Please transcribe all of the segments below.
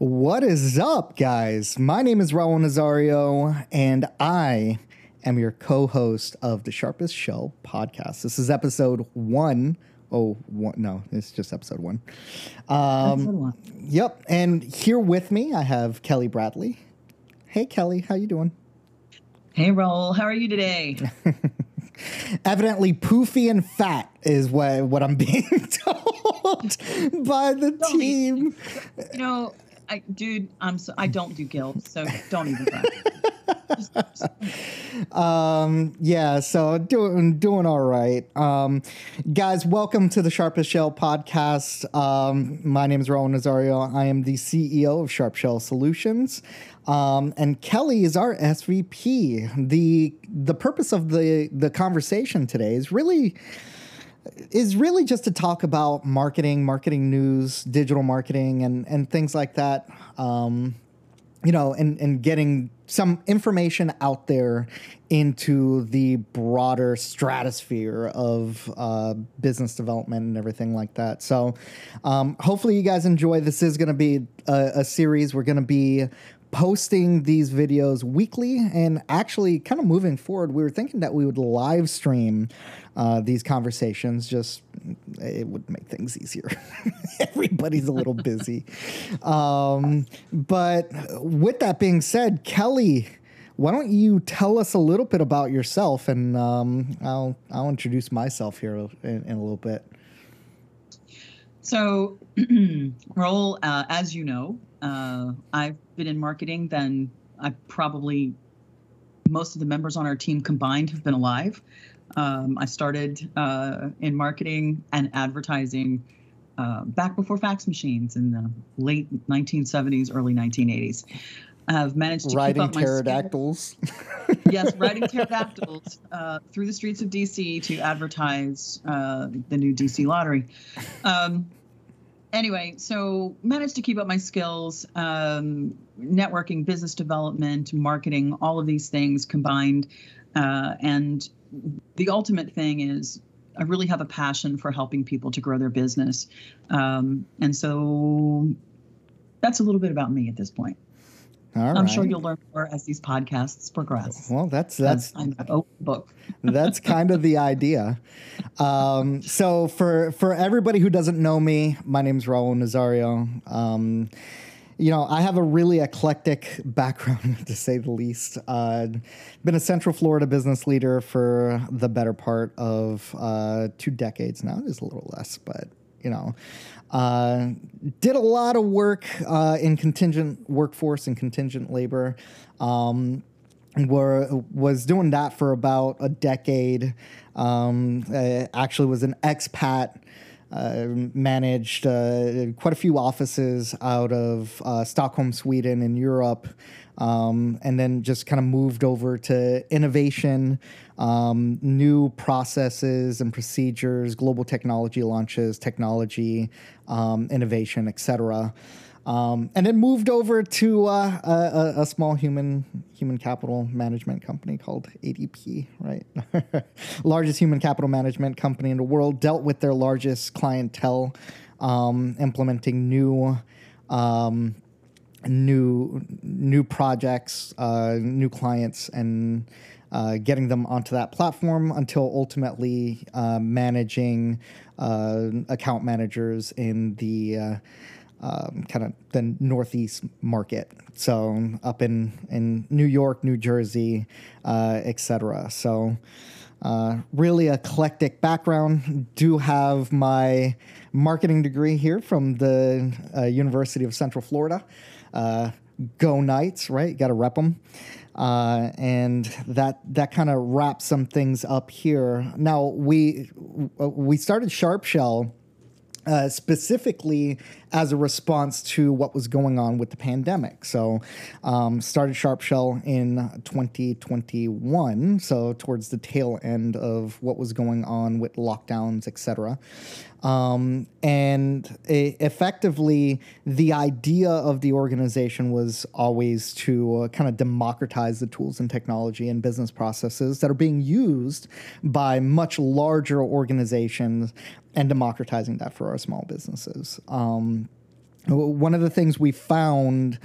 What is up, guys? My name is Raul Nazario, and I am your co host of the Sharpest Shell podcast. This is episode one. Oh, one, no, it's just episode one. Um, Episode one. Yep, and here with me, I have Kelly Bradley. Hey, Kelly, how you doing? Hey, Raul, how are you today? Evidently, poofy and fat is what what I'm being told by the team. you know, I, dude, I'm so I don't do guilt, so don't even Um, yeah, so doing doing all right. Um, guys, welcome to the Sharpest Shell podcast. Um, my name is Raul Nazario. I am the CEO of Sharp Shell Solutions. Um, and Kelly is our SVP. The the purpose of the the conversation today is really is really just to talk about marketing, marketing news, digital marketing, and and things like that. Um, you know, and and getting some information out there into the broader stratosphere of uh, business development and everything like that. So, um, hopefully, you guys enjoy. This is going to be a, a series. We're going to be posting these videos weekly and actually kind of moving forward we were thinking that we would live stream uh, these conversations. Just it would make things easier. Everybody's a little busy. Um, but with that being said kelly why don't you tell us a little bit about yourself and um, I'll, I'll introduce myself here in, in a little bit so, Raul, uh, as you know, uh, I've been in marketing. Then I probably most of the members on our team combined have been alive. Um, I started uh, in marketing and advertising uh, back before fax machines in the late 1970s, early 1980s. I've managed to riding keep up my pterodactyls yes, riding pterodactyls uh, through the streets of DC to advertise uh, the new DC lottery. Um, anyway, so managed to keep up my skills, um, networking, business development, marketing, all of these things combined. Uh, and the ultimate thing is, I really have a passion for helping people to grow their business. Um, and so that's a little bit about me at this point. All I'm right. sure you'll learn more as these podcasts progress. well that's that's I'm an open book. that's kind of the idea. Um, so for for everybody who doesn't know me, my name's Raul Nazario. Um, you know, I have a really eclectic background, to say the least. Uh, been a Central Florida business leader for the better part of uh, two decades now. It is a little less, but you know, uh, did a lot of work uh, in contingent workforce and contingent labor. Um, were was doing that for about a decade. Um, actually, was an expat. Uh, managed uh, quite a few offices out of uh, Stockholm, Sweden, in Europe, um, and then just kind of moved over to innovation, um, new processes and procedures, global technology launches, technology um, innovation, etc. Um, and then moved over to uh, a, a, small human human capital management company called ADP, right? largest human capital management company in the world. Dealt with their largest clientele, um, implementing new. Um, new new projects, uh, new clients, and uh, getting them onto that platform until ultimately uh, managing uh, account managers in the uh, um, kind of the Northeast market. So up in in New York, New Jersey, uh, etc. So. Uh, really eclectic background. Do have my marketing degree here from the uh, University of Central Florida. Uh, go Knights, right? Got to rep them. Uh, and that that kind of wraps some things up here. Now we we started Sharp Shell uh, specifically as a response to what was going on with the pandemic. So, um, started Sharp Shell in 2021, so towards the tail end of what was going on with lockdowns, etc. Um, and effectively, the idea of the organization was always to uh, kind of democratize the tools and technology and business processes that are being used by much larger organizations and democratizing that for our small businesses. Um, one of the things we found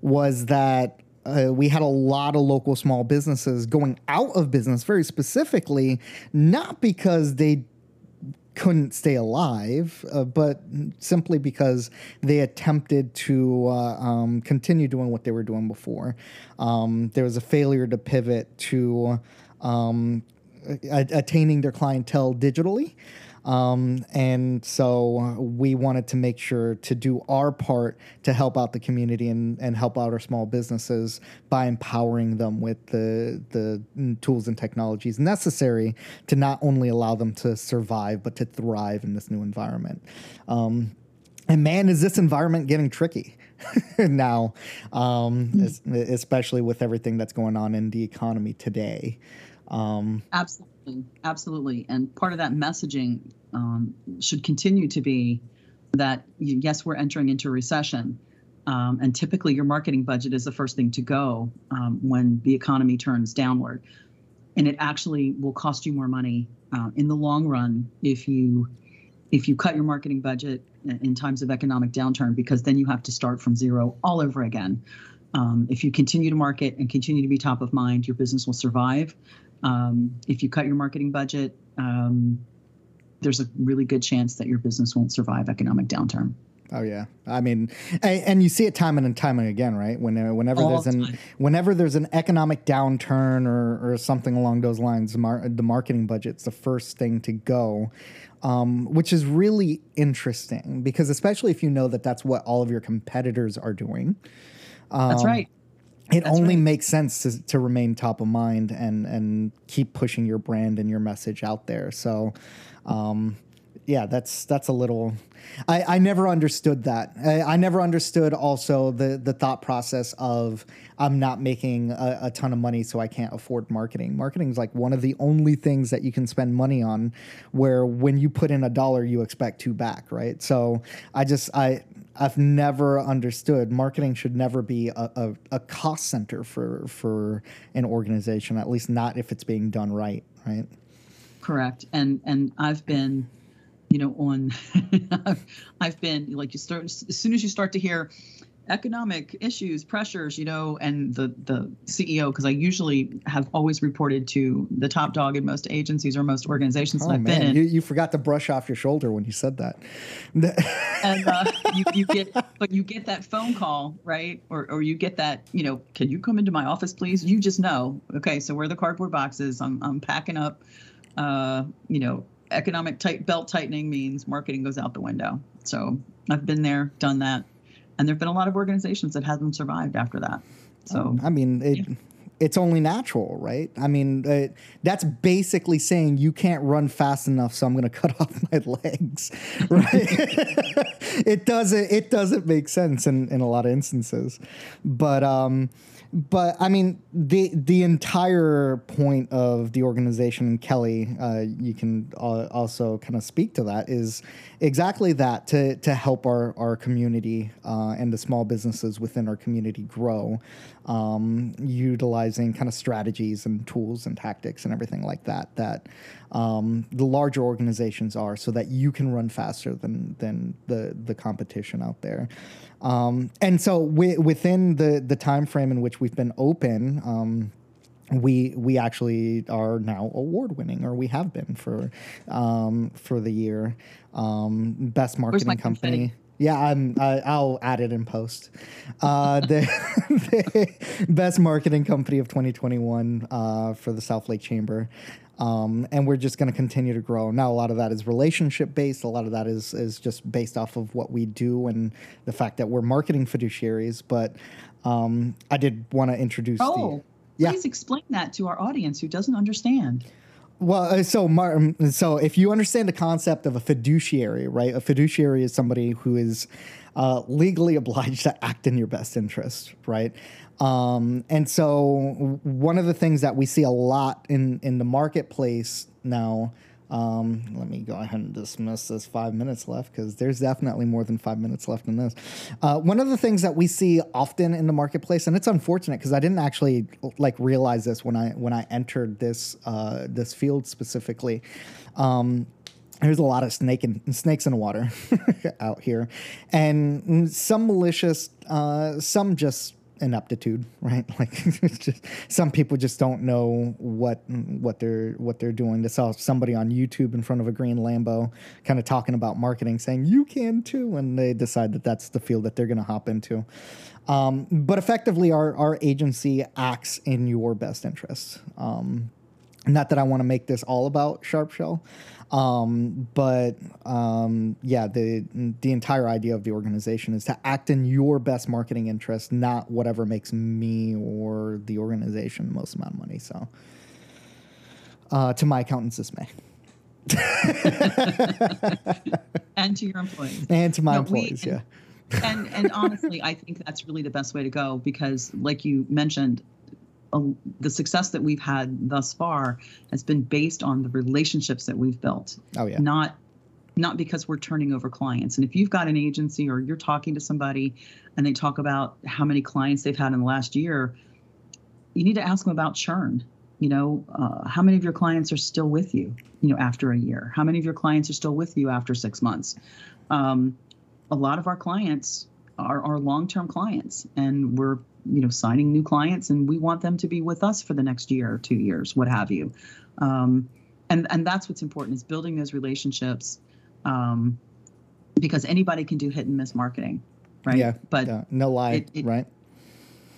was that uh, we had a lot of local small businesses going out of business very specifically, not because they couldn't stay alive, uh, but simply because they attempted to uh, um, continue doing what they were doing before. Um, there was a failure to pivot to um, attaining their clientele digitally. Um, and so we wanted to make sure to do our part to help out the community and, and help out our small businesses by empowering them with the, the tools and technologies necessary to not only allow them to survive, but to thrive in this new environment. Um, and man, is this environment getting tricky now, um, especially with everything that's going on in the economy today. Um, absolutely, absolutely, and part of that messaging um, should continue to be that yes, we're entering into a recession, um, and typically your marketing budget is the first thing to go um, when the economy turns downward, and it actually will cost you more money uh, in the long run if you if you cut your marketing budget in times of economic downturn because then you have to start from zero all over again. Um, if you continue to market and continue to be top of mind, your business will survive. Um, if you cut your marketing budget, um, there's a really good chance that your business won't survive economic downturn. Oh yeah, I mean, and, you see it time and time and again, right? When uh, whenever All there's an time. whenever there's an economic downturn or, or something along those lines, the, mar- the marketing budget's the first thing to go, um, which is really interesting because especially if you know that that's what all of your competitors are doing. Um, that's right it That's only right. makes sense to, to remain top of mind and and keep pushing your brand and your message out there. So, um, yeah, that's that's a little. I, I never understood that. I, I, never understood also the the thought process of I'm not making a, a, ton of money, so I can't afford marketing. Marketing is like one of the only things that you can spend money on, where when you put in a dollar, you expect two back, right? So I just I I've never understood marketing should never be a, a, a cost center for for an organization, at least not if it's being done right, right? Correct. And and I've been you know on i've been like you start as soon as you start to hear economic issues pressures you know and the the ceo because i usually have always reported to the top dog in most agencies or most organizations oh, i've man. been in. You, you forgot to brush off your shoulder when you said that. And uh, you, you get but you get that phone call right? Or, or you get that you know can you come into my office please? You just know okay so where are the cardboard boxes? I'm, I'm packing up uh, you know economic tight belt tightening means marketing goes out the window. So I've been there, done that, and there've been a lot of organizations that haven't survived after that. So I mean, it, yeah. it's only natural, right? I mean, uh, that's basically saying you can't run fast enough, so I'm going to cut off my legs, right? it doesn't. It doesn't make sense in in a lot of instances, but um, but I mean, the the entire point of the organization, and Kelly, uh, you can uh, also kind of speak to that, is exactly that to to help our our community uh, and the small businesses within our community grow, um, utilizing kind of strategies and tools and tactics and everything like that that um, the larger organizations are, so that you can run faster than than the the competition out there. Um, and so w- within the the time frame in which we've been open, um, we we actually are now award winning, or we have been for um, for the year. Um, best marketing company. Confetti? Yeah, I'm. I, will add it in post. Uh, the, the, best marketing company of 2021 uh, for the South Lake Chamber. Um, and we're just going to continue to grow. Now, a lot of that is relationship based. A lot of that is is just based off of what we do and the fact that we're marketing fiduciaries. But um, I did want to introduce. Oh, the, please yeah. explain that to our audience who doesn't understand. Well, uh, so Martin, so if you understand the concept of a fiduciary, right? A fiduciary is somebody who is uh, legally obliged to act in your best interest, right? Um, and so one of the things that we see a lot in in the marketplace now. Um, let me go ahead and dismiss this five minutes left because there's definitely more than five minutes left in this. Uh, one of the things that we see often in the marketplace, and it's unfortunate because I didn't actually like realize this when I when I entered this uh, this field specifically. Um, there's a lot of snake and snakes in the water out here, and some malicious, uh, some just ineptitude, right? Like just, some people just don't know what what they're what they're doing. They saw somebody on YouTube in front of a green Lambo, kind of talking about marketing, saying you can too, and they decide that that's the field that they're going to hop into. Um, but effectively, our our agency acts in your best interest. Um, not that I want to make this all about Sharp Shell, um, but um, yeah, the the entire idea of the organization is to act in your best marketing interest, not whatever makes me or the organization the most amount of money. So, uh, to my accountant's dismay. and to your employees. And to my no, employees, we, yeah. and and honestly, I think that's really the best way to go because, like you mentioned, the success that we've had thus far has been based on the relationships that we've built. Oh yeah. Not not because we're turning over clients. And if you've got an agency or you're talking to somebody and they talk about how many clients they've had in the last year, you need to ask them about churn. You know, uh, how many of your clients are still with you, you know, after a year? How many of your clients are still with you after six months? Um, a lot of our clients are, are long-term clients and we're you know signing new clients and we want them to be with us for the next year or two years what have you um, and and that's what's important is building those relationships um, because anybody can do hit and miss marketing right yeah but no lie it, it, right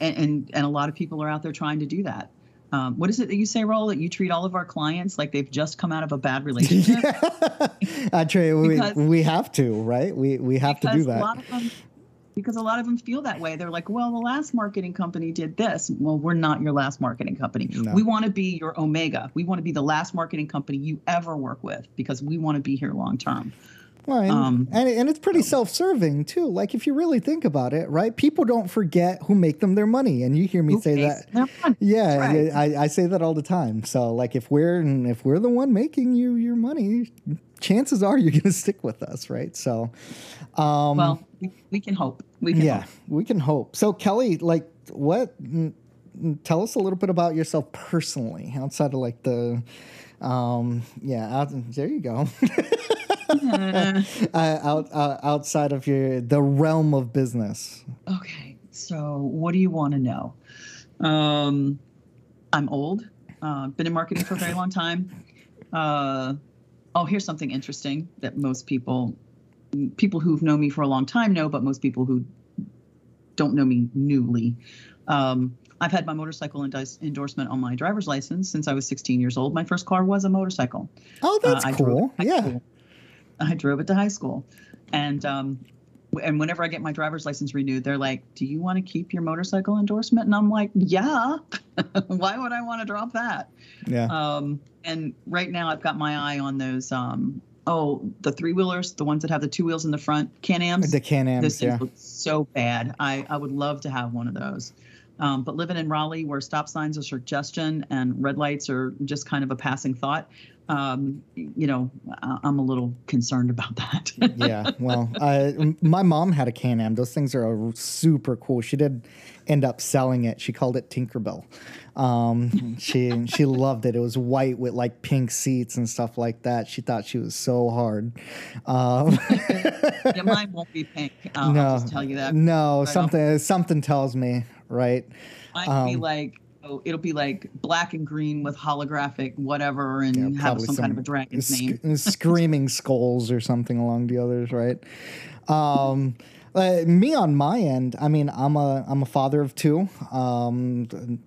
and, and, and a lot of people are out there trying to do that um, what is it that you say, Raul? That you treat all of our clients like they've just come out of a bad relationship? yeah. Actually, we, we have to, right? We we have to do that. A lot of them, because a lot of them feel that way. They're like, well, the last marketing company did this. Well, we're not your last marketing company. No. We want to be your Omega. We want to be the last marketing company you ever work with because we want to be here long term. Right. Um, and, and it's pretty self serving too. Like, if you really think about it, right? People don't forget who make them their money. And you hear me say that. Yeah. Right. I, I say that all the time. So, like, if we're, if we're the one making you your money, chances are you're going to stick with us, right? So, um, well, we, can hope. We can yeah, hope. we can hope. So, Kelly, like, what? Tell us a little bit about yourself personally, outside of like the, um, yeah, out, there you go. uh, out, uh, outside of your the realm of business. Okay, so what do you want to know? Um, I'm old. Uh, been in marketing for a very long time. Uh, oh, here's something interesting that most people, people who've known me for a long time know, but most people who don't know me newly. Um, I've had my motorcycle endorsement on my driver's license since I was 16 years old. My first car was a motorcycle. Oh, that's uh, cool. Yeah. School. I drove it to high school. And um, and whenever I get my driver's license renewed, they're like, "Do you want to keep your motorcycle endorsement?" And I'm like, "Yeah. Why would I want to drop that?" Yeah. Um, and right now, I've got my eye on those. Um, oh, the three wheelers, the ones that have the two wheels in the front, Can-Ams. The Can-Ams. Those things yeah. so bad. I I would love to have one of those. Um, but living in Raleigh, where stop signs are suggestion and red lights are just kind of a passing thought, um, you know, I'm a little concerned about that. yeah, well, my mom had a Can-Am. Those things are super cool. She did end up selling it. She called it Tinkerbell. Um, she she loved it. It was white with like pink seats and stuff like that. She thought she was so hard. Um, yeah, mine won't be pink. Uh, no, I'll just tell you that. No, right something off. something tells me right. Might um, be like so it'll be like black and green with holographic whatever and yeah, have some, some, kind of a dragon's sc- name. screaming skulls or something along the others, right? Um, uh, me on my end, I mean, I'm a I'm a father of two. Um,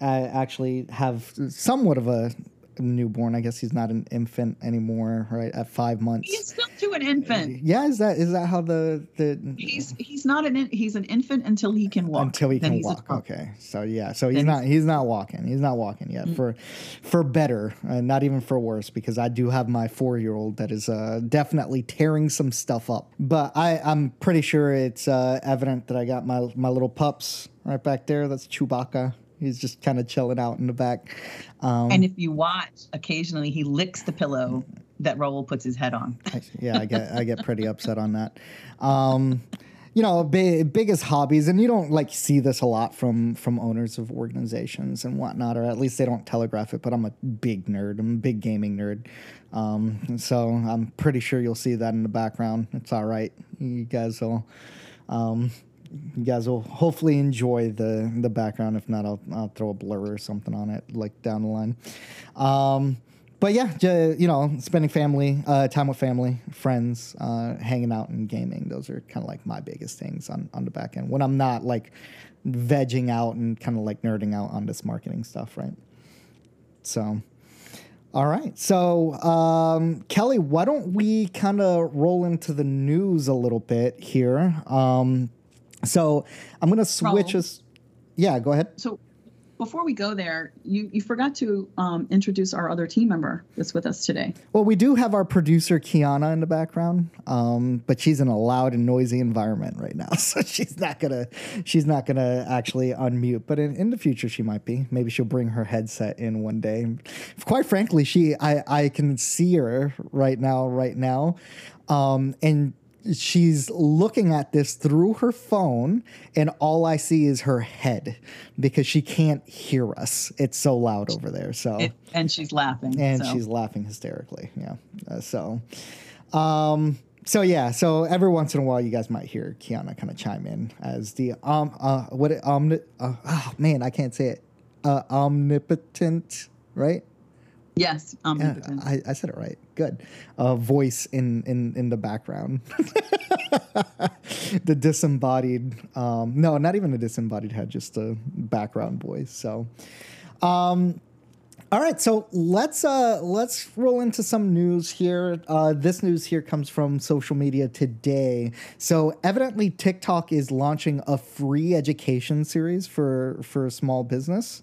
I actually have somewhat of a newborn. I guess he's not an infant anymore, right? At five months, he's still to an infant. Yeah, is that is that how the the he's he's not an he's an infant until he can walk. Until he can walk. Okay, so yeah, so he's then not he's not walking. He's not walking yet. Mm-hmm. For for better, uh, not even for worse, because I do have my four year old that is uh, definitely tearing some stuff up. But I I'm pretty sure it's uh, evident that I got my my little pups right back there. That's Chewbacca. He's just kind of chilling out in the back. Um, and if you watch, occasionally he licks the pillow that Raul puts his head on. yeah, I get I get pretty upset on that. Um, you know, big, biggest hobbies, and you don't like see this a lot from from owners of organizations and whatnot, or at least they don't telegraph it. But I'm a big nerd. I'm a big gaming nerd, um, so I'm pretty sure you'll see that in the background. It's all right. You guys will. Um, you guys will hopefully enjoy the the background. If not, I'll I'll throw a blur or something on it like down the line. Um, but yeah, you know, spending family uh, time with family, friends, uh, hanging out and gaming. Those are kind of like my biggest things on on the back end when I'm not like vegging out and kind of like nerding out on this marketing stuff, right? So. All right. So, um, Kelly, why don't we kind of roll into the news a little bit here? Um, so, I'm going to switch Raul. us. Yeah, go ahead. So before we go there, you, you forgot to um, introduce our other team member that's with us today. Well, we do have our producer Kiana in the background, um, but she's in a loud and noisy environment right now, so she's not gonna she's not gonna actually unmute. But in, in the future, she might be. Maybe she'll bring her headset in one day. Quite frankly, she I I can see her right now, right now, um, and she's looking at this through her phone and all i see is her head because she can't hear us it's so loud over there so It, and she's laughing. and so. she's laughing hysterically. Yeah. Uh, so, um, so yeah. So every once in a while, you guys might hear Kiana kind of chime in as the um uh what it, omni uh, oh man I can't say it uh, omnipotent right. Yes, Yeah, omnipotent. I, I said it right. Good. Uh, voice in in in the background. the disembodied. Um, no, not even a disembodied head, just a background voice. So, um, all right, so let's uh, let's roll into some news here. Uh, this news here comes from social media today. So evidently, TikTok is launching a free education series for for small business.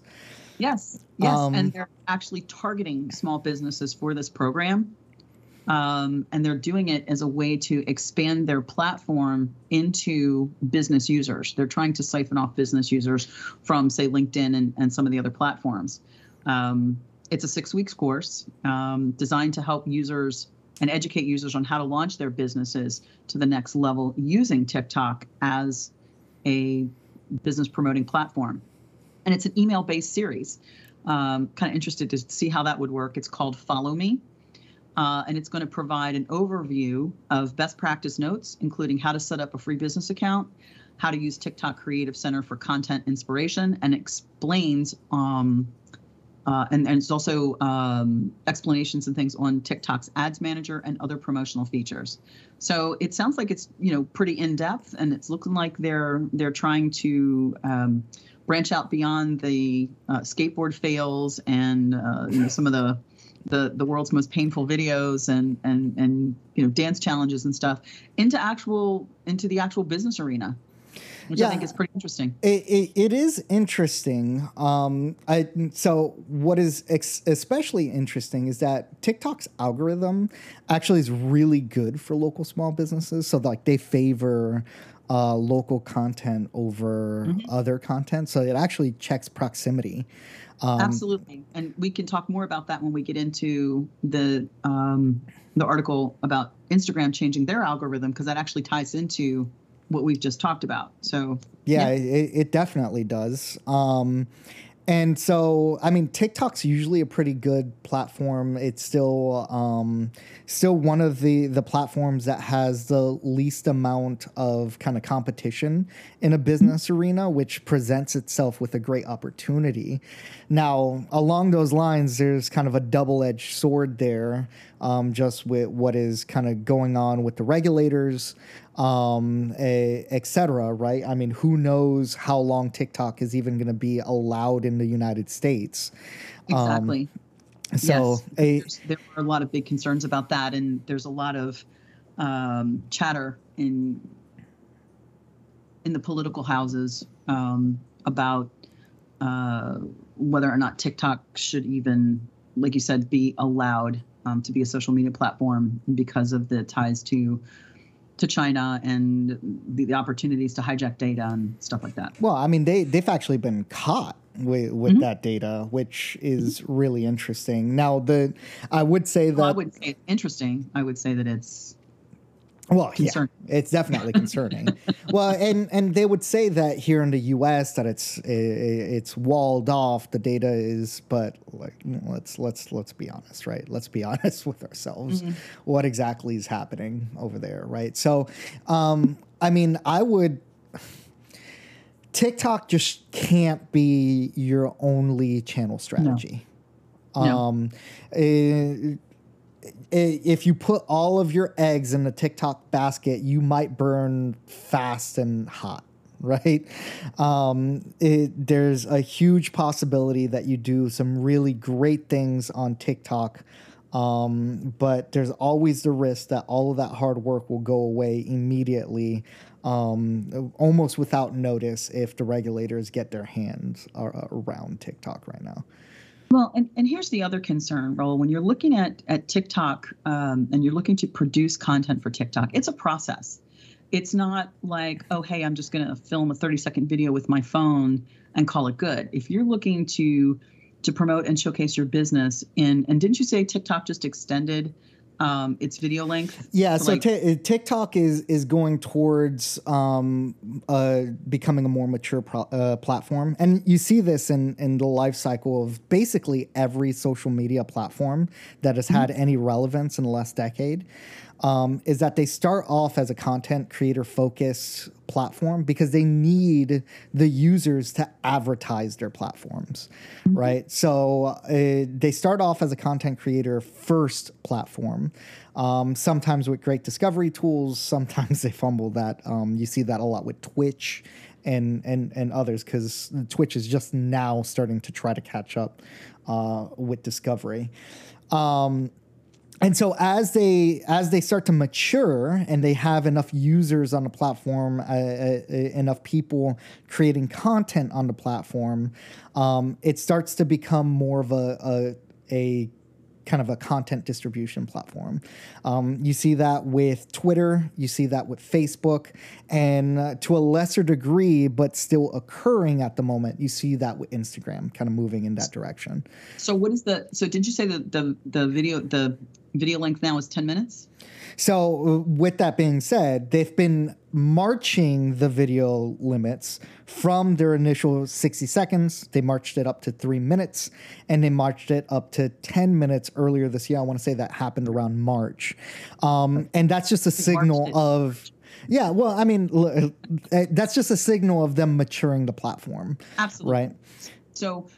Yes, yes, Um, and they're actually targeting small businesses for this program, um, and they're doing it as a way to expand their platform into business users. They're trying to siphon off business users from, say, LinkedIn and, and some of the other platforms. Um, it's a six weeks course um, designed to help users and educate users on how to launch their businesses to the next level using TikTok as a business promoting platform and it's an email based series. Um, kind of interested to see how that would work. It's called Follow Me. Uh, and it's going to provide an overview of best practice notes, including how to set up a free business account, how to use TikTok Creative Center for content inspiration, and explains um, uh, and, and it's also um, explanations and things on TikTok's ads manager and other promotional features. So it sounds like it's you know pretty in depth, and it's looking like they're they're trying to um, branch out beyond the uh, skateboard fails and uh, you know some of the the the world's most painful videos and and and you know dance challenges and stuff into actual into the actual business arena, which Yeah. I think is pretty interesting. It, it, it is interesting. Um, I, so what is ex- especially interesting is that TikTok's algorithm actually is really good for local small businesses. So like they favor uh, local content over other content. So it actually checks proximity. Um, Absolutely, and we can talk more about that when we get into the um, the article about Instagram changing their algorithm because that actually ties into what we've just talked about. So Yeah, It, it definitely does. Um, and so, I mean, TikTok's usually a pretty good platform. It's still um, still one of the the platforms that has the least amount of kind of competition in a business arena, which presents itself with a great opportunity. Now, along those lines, there's kind of a double edged sword there, um, just with what is kind of going on with the regulators um, a, et cetera, right? I mean, who knows how long TikTok is even going to be allowed in the United States? exactly. So, yes, a, there are a lot of big concerns about that, and there's a lot of um, chatter in in the political houses um, about uh, whether or not TikTok should even, like you said, be allowed um, to be a social media platform because of the ties to to China and the, the opportunities to hijack data and stuff like that. well, I mean, they they've actually been caught with, with that data, which is really interesting. Now, the I would say that Well, I wouldn't say it's interesting. I would say that it's well, yeah, it's definitely concerning. well, and and they would say that here in the U.S. that it's it's walled off. The data is, but like let's let's let's be honest, right? Let's be honest with ourselves. Mm-hmm. What exactly is happening over there, right? So, um, I mean, I would. TikTok just can't be your only channel strategy. No. Um, no. It, if you put all of your eggs in the TikTok basket, you might burn fast and hot, right? Um, it, there's a huge possibility that you do some really great things on TikTok. Um, but there's always the risk that all of that hard work will go away immediately, um, almost without notice, if the regulators get their hands around TikTok right now. Well, and, and here's the other concern, Raul. When you're looking at, at TikTok um, and you're looking to produce content for TikTok, it's a process. It's not like, oh, hey, I'm just going to film a 30 second video with my phone and call it good. If you're looking to to promote and showcase your business in, and didn't you say TikTok just extended um, its video length. Yeah, so like- t- TikTok is is going towards um, uh, becoming a more mature pro- uh, platform, and you see this in in the life cycle of basically every social media platform that has had mm-hmm. any relevance in the last decade um, is that they start off as a content creator focused platform because they need the users to advertise their platforms, mm-hmm. right? So uh, they start off as a content creator first platform. Um, sometimes with great discovery tools, sometimes they fumble that. Um, you see that a lot with Twitch and and and others because Twitch is just now starting to try to catch up uh, with discovery. Um, and so as they as they start to mature and they have enough users on the platform, uh, uh, uh, enough people creating content on the platform, um, it starts to become more of a, a, a kind of a content distribution platform. Um, you see that with Twitter, you see that with Facebook, and uh, to a lesser degree, but still occurring at the moment, you see that with Instagram, kind of moving in that direction. So, what is the? So, did you say that the the video the video length now is ten minutes? So, with that being said, they've been marching the video limits from their initial 60 seconds. They marched it up to three minutes and they marched it up to 10 minutes earlier this year. I want to say that happened around March. Um, and that's just a signal of. Yeah, well, I mean, uh, that's just a signal of them maturing the platform. Absolutely. Right. So,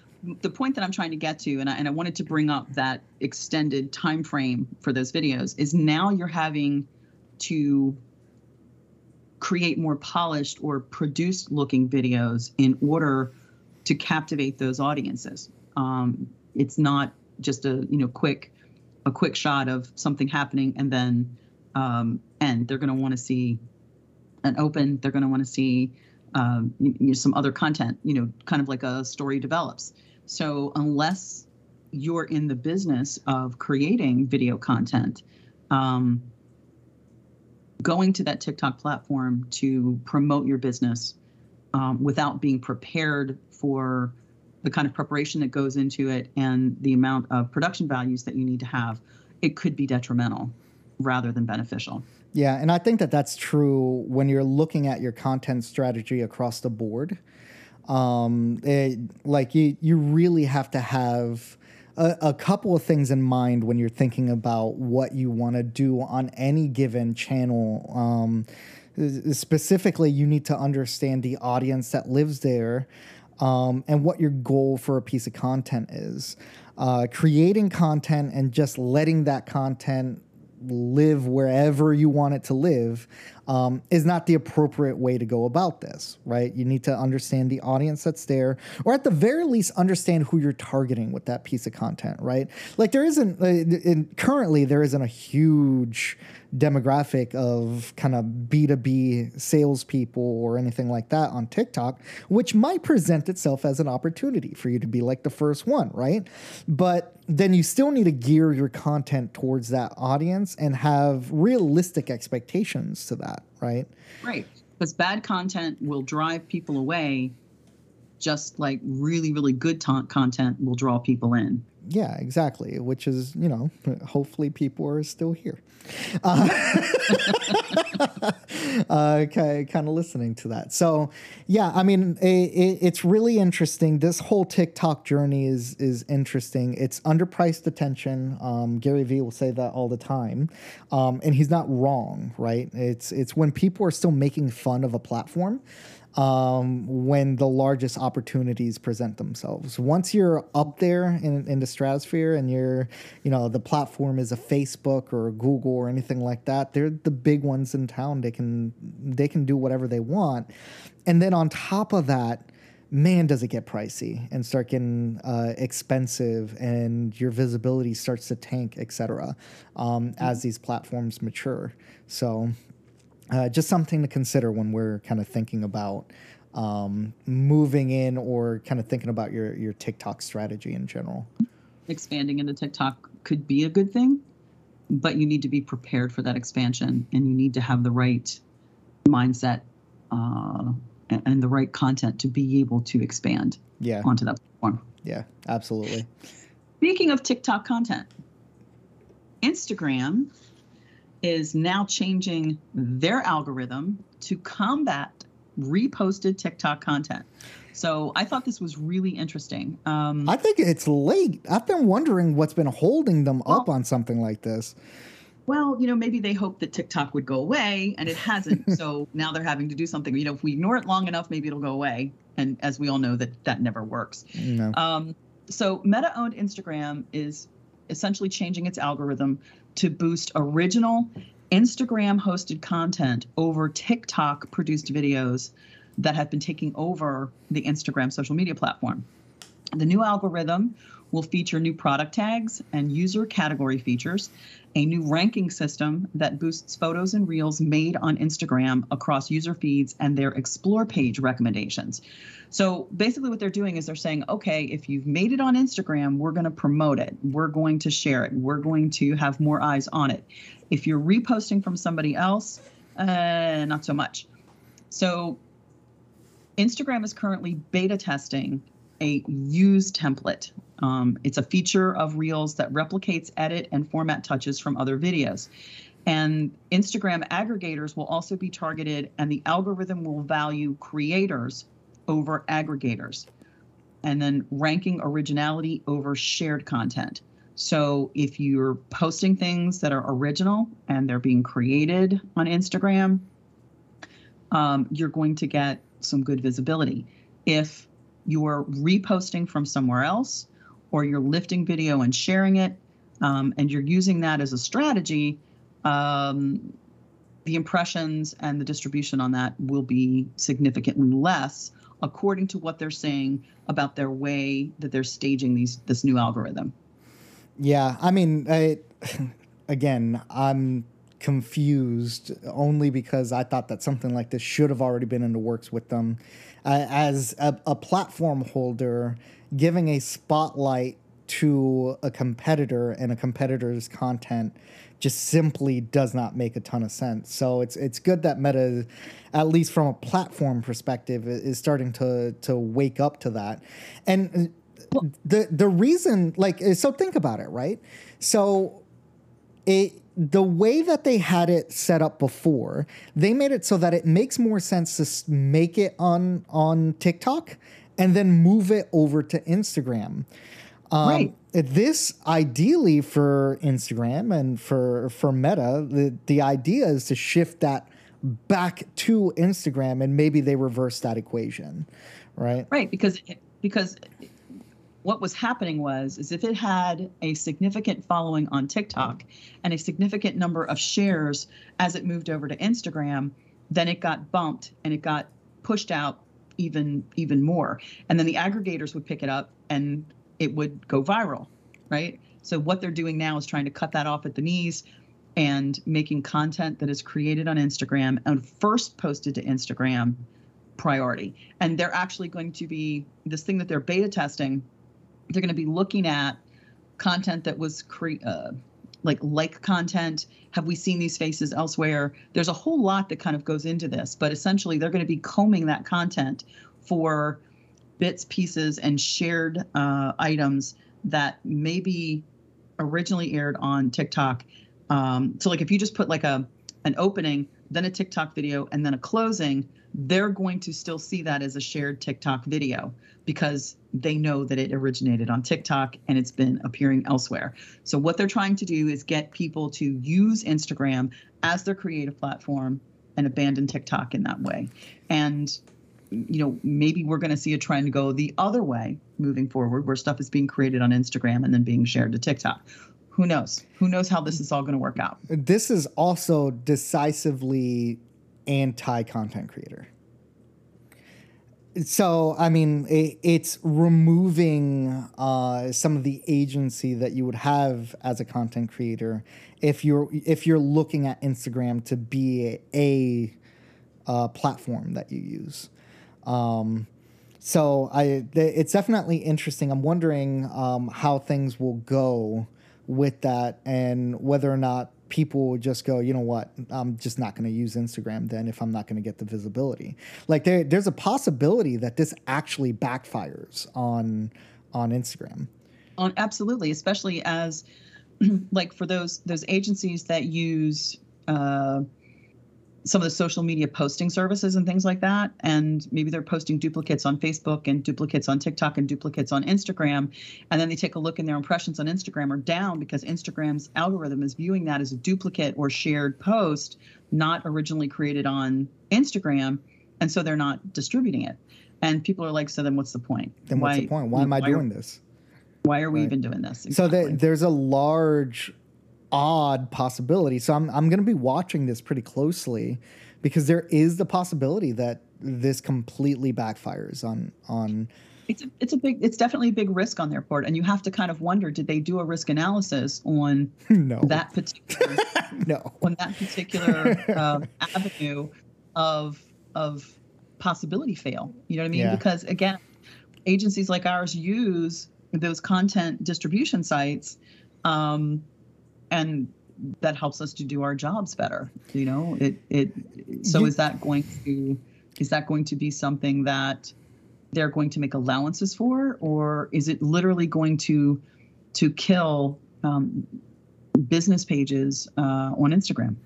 the point that I'm trying to get to, and I, and I wanted to bring up that extended time frame for those videos, is now you're having to create more polished or produced looking videos in order to captivate those audiences. Um, it's not just a you know quick a quick shot of something happening and then um, end. They're going to want to see an open. They're going to want to see um, you know, some other content. You know, kind of like a story develops. So unless you're in the business of creating video content, um, going to that TikTok platform to promote your business um, without being prepared for the kind of preparation that goes into it and the amount of production values that you need to have, it could be detrimental rather than beneficial. Yeah, and I think that that's true when you're looking at your content strategy across the board um, it, like you you really have to have a, a, couple of things in mind when you're thinking about what you want to do on any given channel. Um, specifically, you need to understand the audience that lives there. Um, and what your goal for a piece of content is. Uh, creating content and just letting that content live wherever you want it to live um, is not the appropriate way to go about this, right? You need to understand the audience that's there, or at the very least, understand who you're targeting with that piece of content, right? Like there isn't, uh, currently, there isn't a huge demographic of kind of B2B salespeople or anything like that on TikTok, which might present itself as an opportunity for you to be like the first one, right? But then you still need to gear your content towards that audience and have realistic expectations to that, right? Right. Because bad content will drive people away, just like really, really good ta- content will draw people in. Yeah, exactly. Which is, you know, hopefully people are still here. Uh, uh, kind of listening to that. So, yeah, I mean, it, it, it's really interesting. This whole TikTok journey is is interesting. It's underpriced attention. Um, Gary Vee will say that all the time, um, and he's not wrong, right? It's it's when people are still making fun of a platform um, when the largest opportunities present themselves. Once you're up there in, in the stratosphere and you're, you know, the platform is a Facebook or a Google or anything like that, they're the big ones in town. They can they can do whatever they want. And then on top of that, man, does it get pricey and start getting uh, expensive, and your visibility starts to tank, et cetera, um, mm-hmm. as these platforms mature. So uh, just something to consider when we're kind of thinking about um, moving in or kind of thinking about your your TikTok strategy in general. Expanding into TikTok could be a good thing, but you need to be prepared for that expansion, and you need to have the right mindset uh, and, and the right content to be able to expand yeah. onto that platform. Yeah, absolutely. Speaking of TikTok content, Instagram is now changing their algorithm to combat reposted TikTok content. So I thought this was really interesting. Um, I think it's late. I've been wondering what's been holding them well, up on something like this. Well, you know, maybe they hoped that TikTok would go away and it hasn't. so now they're having to do something. You know, if we ignore it long enough, maybe it'll go away. And as we all know, that that never works. No. Um, so Meta owned Instagram is essentially changing its algorithm to boost original Instagram hosted content over TikTok produced videos that have been taking over the Instagram social media platform. The new algorithm will feature new product tags and user category features, a new ranking system that boosts photos and reels made on Instagram across user feeds and their explore page recommendations. So basically, what they're doing is they're saying, okay, if you've made it on Instagram, we're going to promote it, we're going to share it, we're going to have more eyes on it. If you're reposting from somebody else, uh, not so much. So Instagram is currently beta testing a use template. Um, it's a feature of Reels that replicates edit and format touches from other videos. And Instagram aggregators will also be targeted, and the algorithm will value creators over aggregators, and then ranking originality over shared content. So if you're posting things that are original and they're being created on Instagram, um, you're going to get some good visibility. If you're reposting from somewhere else or you're lifting video and sharing it um, and you're using that as a strategy, um, the impressions and the distribution on that will be significantly less according to what they're saying about their way that they're staging these this new algorithm. Yeah, I mean, I, again, I'm confused only because I thought that something like this should have already been in the works with them. Uh, as a, a platform holder, giving a spotlight to a competitor and a competitor's content just simply does not make a ton of sense. So it's it's good that Meta, at least from a platform perspective, is starting to to wake up to that. And uh, the the reason, like, uh, so think about it, right? So it the way that they had it set up before, they made it so that it makes more sense to make it on on TikTok and then move it over to Instagram. Um, right. This ideally for Instagram and for for Meta, the the idea is to shift that back to Instagram and maybe they reverse that equation, right? Right, because because what was happening was is if it had a significant following on TikTok and a significant number of shares as it moved over to Instagram, then it got bumped and it got pushed out even even more. And then the aggregators would pick it up and it would go viral, right? So what they're doing now is trying to cut that off at the knees and making content that is created on Instagram and first posted to Instagram priority. And they're actually going to be this thing that they're beta testing they're going to be looking at content that was cre- uh, like like content? Have we seen these faces elsewhere? There's a whole lot that kind of goes into this but essentially they're going to be combing that content for bits pieces and shared uh, items that maybe originally aired on tiktok. Um, so like if you just put like a an opening then a TikTok video, and then a closing, they're going to still see that as a shared TikTok video because they know that it originated on TikTok and it's been appearing elsewhere. So, what they're trying to do is get people to use Instagram as their creative platform and abandon TikTok in that way. And you know, maybe we're going to see a trend go the other way moving forward, where stuff is being created on Instagram and then being shared to TikTok. Who knows? Who knows how this is all going to work out? This is also decisively anti content creator. So, I mean, it, it's removing uh, some of the agency that you would have as a content creator if you're if you're looking at Instagram to be a, a uh, platform that you use. Um, so I, it's definitely interesting. I'm wondering um, how things will go with that, and whether or not people will just go, you know what, I'm just not going to use Instagram then if I'm not going to get the visibility. Like there, there's a possibility that this actually backfires on on Instagram. On absolutely, especially as like for those those agencies that use uh, some of the social media posting services and things like that. And maybe they're posting duplicates on Facebook and duplicates on TikTok and duplicates on Instagram. And then they take a look and their impressions on Instagram are down because Instagram's algorithm is viewing that as a duplicate or shared post, not originally created on Instagram. And so they're not distributing it. And people are like, so then what's the point? Then what's why, the point? Why am I why doing are, this? Why are we right. even doing this? Exactly. So the, there's a large odd possibility. So I'm I'm going to be watching this pretty closely because there is the possibility that this completely backfires on on it's a, it's a big it's definitely a big risk on their part and you have to kind of wonder did they do a risk analysis on no. that particular no on that particular um, avenue of of possibility fail you know what i mean yeah. because again agencies like ours use those content distribution sites um, and that helps us to do our jobs better you know? It it so you, is that going to is that going to be something that they're going to make allowances for? Or is it literally going to to kill um, business pages uh, on instagram?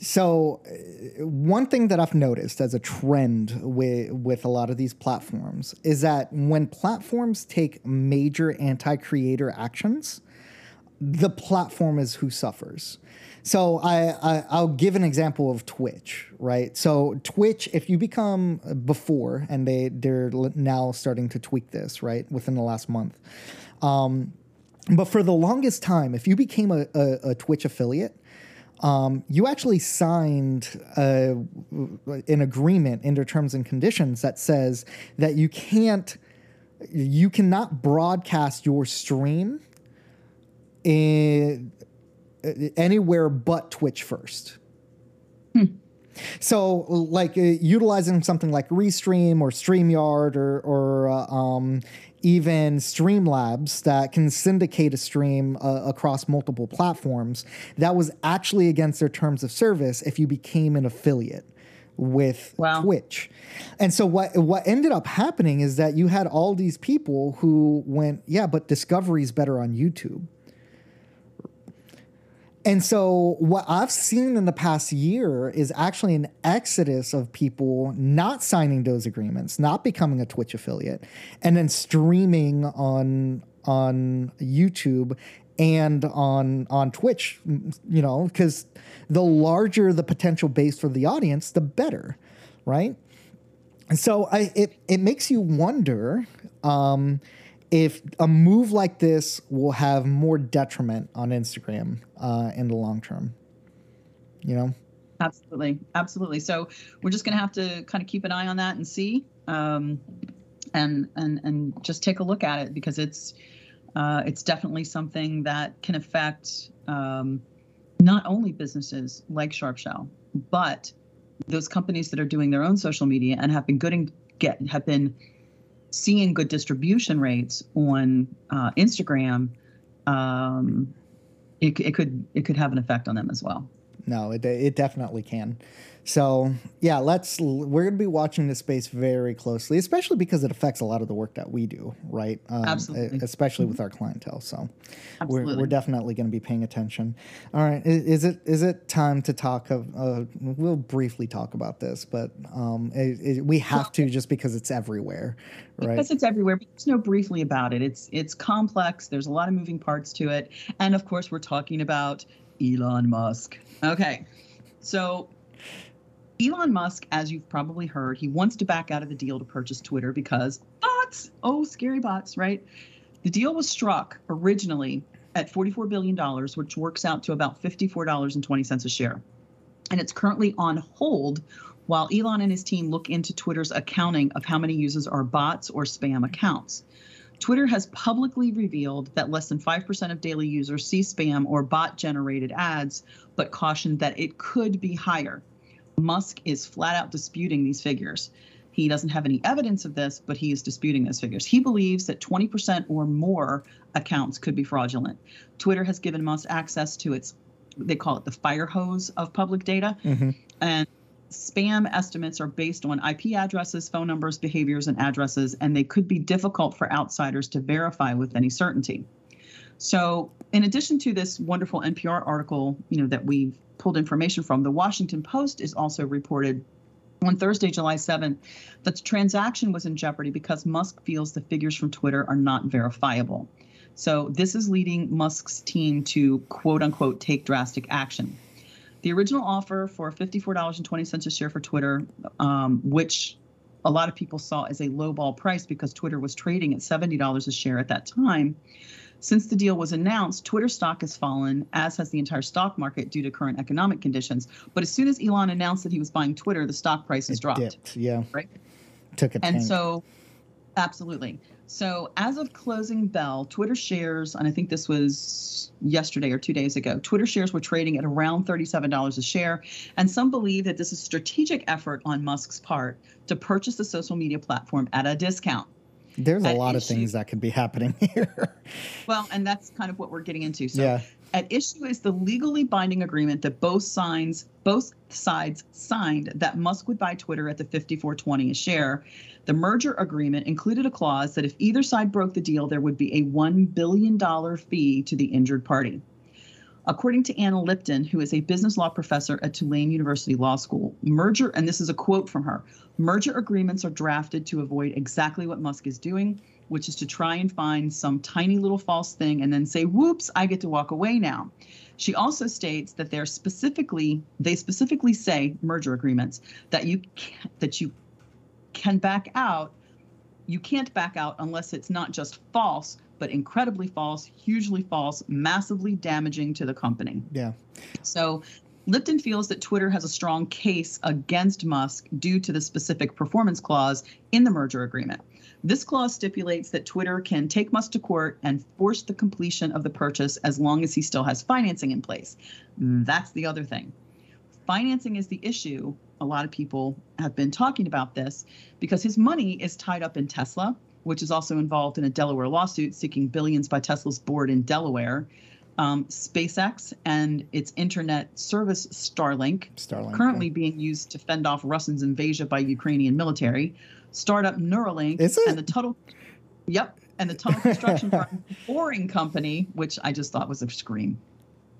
So uh, one thing that I've noticed as a trend with with a lot of these platforms is that when platforms take major anti-creator actions, the platform is who suffers. So I, I will give an example of Twitch, right? So Twitch, if you become before, and they they're now starting to tweak this, right, within the last month. Um, but for the longest time, if you became a, a, a Twitch affiliate, um, you actually signed a, an agreement their terms and conditions that says that you can't, you cannot broadcast your stream in anywhere but Twitch first. Hmm. So, like uh, utilizing something like Restream or StreamYard or, or uh, um, even Streamlabs that can syndicate a stream uh, across multiple platforms, that was actually against their terms of service if you became an affiliate with wow. Twitch. And so what what ended up happening is that you had all these people who went, yeah, but Discovery's better on YouTube. And so, what I've seen in the past year is actually an exodus of people not signing those agreements, not becoming a Twitch affiliate, and then streaming on on YouTube and on on Twitch. You know, because the larger the potential base for the audience, the better, right? And So, I it it makes you wonder. Um, if a move like this will have more detriment on Instagram uh, in the long term, you know? Absolutely, absolutely. So we're just going to have to kind of keep an eye on that and see, um, and and and just take a look at it because it's uh, it's definitely something that can affect um, not only businesses like SharpShell, but those companies that are doing their own social media and have been good and get have been seeing good distribution rates on uh, Instagram, um, it, it could it could have an effect on them as well. no, it it definitely can. So yeah, let's we're going to be watching this space very closely, especially because it affects a lot of the work that we do, right? Um, Absolutely, especially mm-hmm. with our clientele. So Absolutely. we're, we're definitely going to be paying attention. All right, is, is, it is it time to talk of? Uh, we'll briefly talk about this, but um, it, it, we have to just because it's everywhere, right? Because it's everywhere. But there's no briefly about it. It's it's complex. There's a lot of moving parts to it, and of course, we're talking about Elon Musk. Okay, so Elon Musk, as you've probably heard, he wants to back out of the deal to purchase Twitter because bots, oh, scary bots, right? The deal was struck originally at $44 billion, which works out to about $54.20 a share. And it's currently on hold while Elon and his team look into Twitter's accounting of how many users are bots or spam accounts. Twitter has publicly revealed that less than 5% of daily users see spam or bot generated ads, but cautioned that it could be higher. Musk is flat out disputing these figures. He doesn't have any evidence of this, but he is disputing those figures. He believes that 20% or more accounts could be fraudulent. Twitter has given Musk access to its, they call it the fire hose of public data. Mm-hmm. And spam estimates are based on IP addresses, phone numbers, behaviors, and addresses, and they could be difficult for outsiders to verify with any certainty. So, in addition to this wonderful NPR article, you know, that we've pulled information from, the Washington Post is also reported on Thursday, July 7th, that the transaction was in jeopardy because Musk feels the figures from Twitter are not verifiable. So, this is leading Musk's team to quote unquote take drastic action. The original offer for $54.20 a share for Twitter, um, which a lot of people saw as a lowball price because Twitter was trading at $70 a share at that time, since the deal was announced, Twitter stock has fallen, as has the entire stock market due to current economic conditions. But as soon as Elon announced that he was buying Twitter, the stock price has dropped. Dipped, yeah. Right. Took a And tank. so, absolutely. So, as of closing bell, Twitter shares, and I think this was yesterday or two days ago, Twitter shares were trading at around $37 a share. And some believe that this is a strategic effort on Musk's part to purchase the social media platform at a discount. There's a lot issue. of things that could be happening here. well, and that's kind of what we're getting into. So yeah. at issue is the legally binding agreement that both signs both sides signed that Musk would buy Twitter at the 54.20 a share. The merger agreement included a clause that if either side broke the deal, there would be a $1 billion fee to the injured party. According to Anna Lipton, who is a business law professor at Tulane University Law School, merger, and this is a quote from her merger agreements are drafted to avoid exactly what Musk is doing, which is to try and find some tiny little false thing and then say, whoops, I get to walk away now. She also states that they're specifically, they specifically say merger agreements that you can, that you can back out. You can't back out unless it's not just false, but incredibly false, hugely false, massively damaging to the company. Yeah. So Lipton feels that Twitter has a strong case against Musk due to the specific performance clause in the merger agreement. This clause stipulates that Twitter can take Musk to court and force the completion of the purchase as long as he still has financing in place. That's the other thing. Financing is the issue. A lot of people have been talking about this because his money is tied up in Tesla, which is also involved in a Delaware lawsuit seeking billions by Tesla's board in Delaware. Um, SpaceX and its internet service Starlink, Starlink currently yeah. being used to fend off Russia's invasion by Ukrainian military. Startup Neuralink and the Tuttle, yep, and the tunnel construction firm Boring Company, which I just thought was a scream.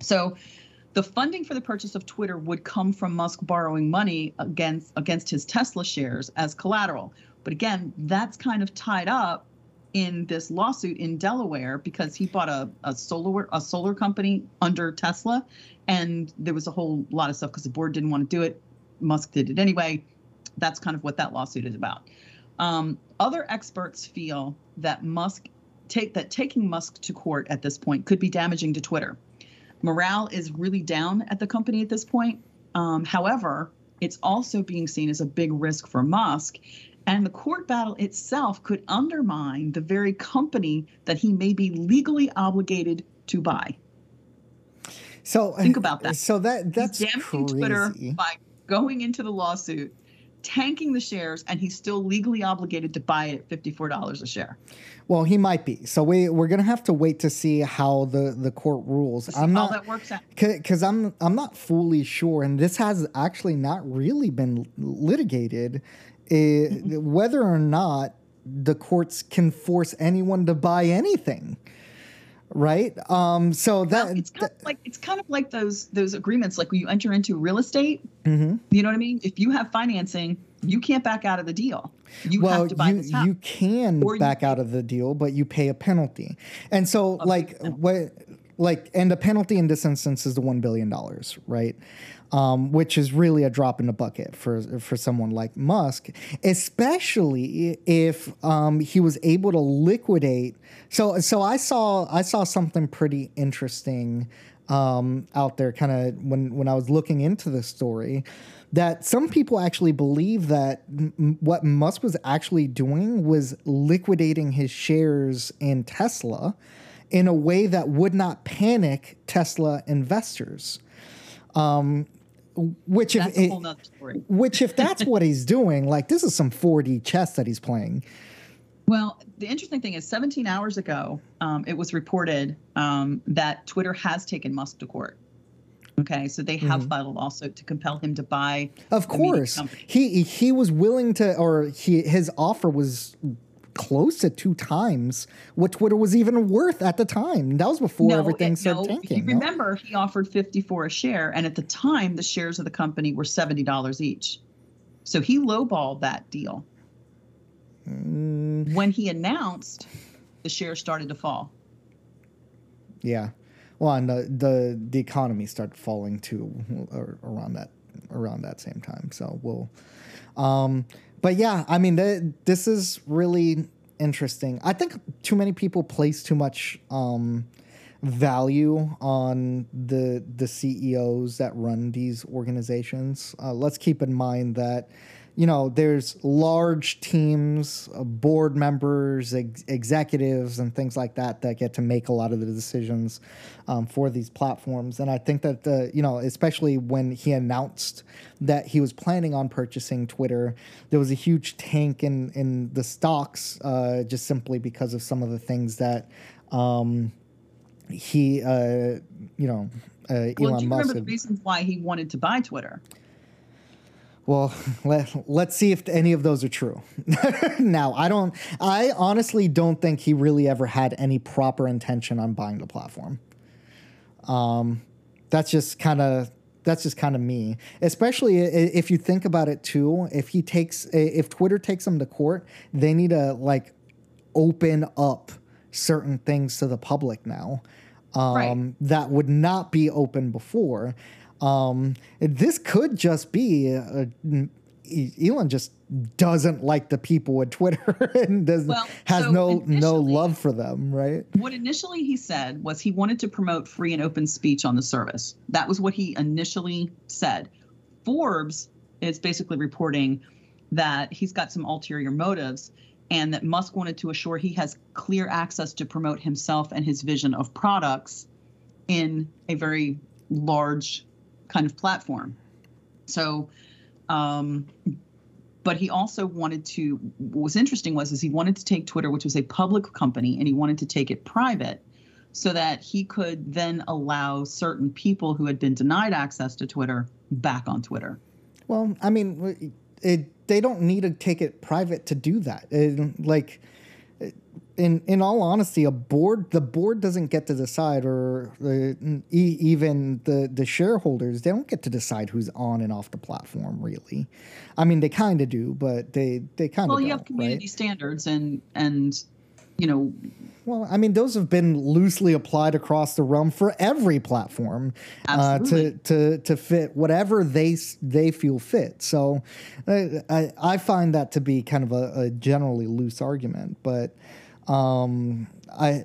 So, the funding for the purchase of Twitter would come from Musk borrowing money against against his Tesla shares as collateral, but again, that's kind of tied up in this lawsuit in Delaware because he bought a, a solar a solar company under Tesla, and there was a whole lot of stuff because the board didn't want to do it. Musk did it anyway. That's kind of what that lawsuit is about. Um, other experts feel that Musk take that taking Musk to court at this point could be damaging to Twitter. Morale is really down at the company at this point. Um, however, it's also being seen as a big risk for Musk and the court battle itself could undermine the very company that he may be legally obligated to buy. So think about that. So that that's He's crazy. Twitter by going into the lawsuit tanking the shares, and he's still legally obligated to buy it at $54 a share. Well, he might be. So we we're gonna have to wait to see how the the court rules. I'm not that works out because I'm I'm not fully sure, and this has actually not really been litigated, uh, mm-hmm. whether or not the courts can force anyone to buy anything right? Um so that well, it's kind of like it's kind of like those those agreements like when you enter into real estate mm-hmm. you know what i mean? If you have financing you can't back out of the deal. You well, have to buy you, the you can back you, out of the deal but you pay a penalty. And so like what like and the penalty in this instance is the one billion dollars right um, which is really a drop in the bucket for for someone like Musk, especially if um, he was able to liquidate. So so I saw I saw something pretty interesting um, out there, kind of when when I was looking into the story. That some people actually believe that m- what Musk was actually doing was liquidating his shares in Tesla in a way that would not panic Tesla investors. Um, which if it, which if that's what he's doing, like this is some 4D chess that he's playing. Well, the interesting thing is, 17 hours ago, um, it was reported um, that Twitter has taken Musk to court. Okay, so they have mm-hmm. filed a lawsuit to compel him to buy. Of course, he he was willing to, or he his offer was close to two times what Twitter was even worth at the time. That was before no, everything it, started no, tanking. remember, he offered 54 a share, and at the time, the shares of the company were $70 each. So he lowballed that deal. Mm. When he announced, the shares started to fall. Yeah. Well, and the the, the economy started falling too around that around that same time. So we'll um, but yeah, I mean, th- this is really interesting. I think too many people place too much um, value on the the CEOs that run these organizations. Uh, let's keep in mind that you know, there's large teams, uh, board members, ex- executives, and things like that that get to make a lot of the decisions um, for these platforms. And I think that the, you know, especially when he announced that he was planning on purchasing Twitter, there was a huge tank in in the stocks uh, just simply because of some of the things that um, he, uh, you know, uh, well, Elon do you Musk. Remember the reasons why he wanted to buy Twitter? Well, let, let's see if any of those are true. now, I don't, I honestly don't think he really ever had any proper intention on buying the platform. Um, that's just kind of, that's just kind of me. Especially if you think about it too, if he takes, if Twitter takes him to court, they need to like open up certain things to the public now um, right. that would not be open before. Um, this could just be a, Elon just doesn't like the people at Twitter and does well, has so no no love for them, right? What initially he said was he wanted to promote free and open speech on the service. That was what he initially said. Forbes is basically reporting that he's got some ulterior motives and that Musk wanted to assure he has clear access to promote himself and his vision of products in a very large kind of platform. So, um, but he also wanted to. What was interesting was is he wanted to take Twitter, which was a public company, and he wanted to take it private, so that he could then allow certain people who had been denied access to Twitter back on Twitter. Well, I mean, it, they don't need to take it private to do that. It, like in in all honesty, a board the board doesn't get to decide, or uh, e- even the the shareholders they don't get to decide who's on and off the platform. Really, I mean they kind of do, but they they kind of well, you have community right? standards and and you know. Well, I mean, those have been loosely applied across the realm for every platform uh, to to to fit whatever they they feel fit. So, I I find that to be kind of a, a generally loose argument, but. Um, I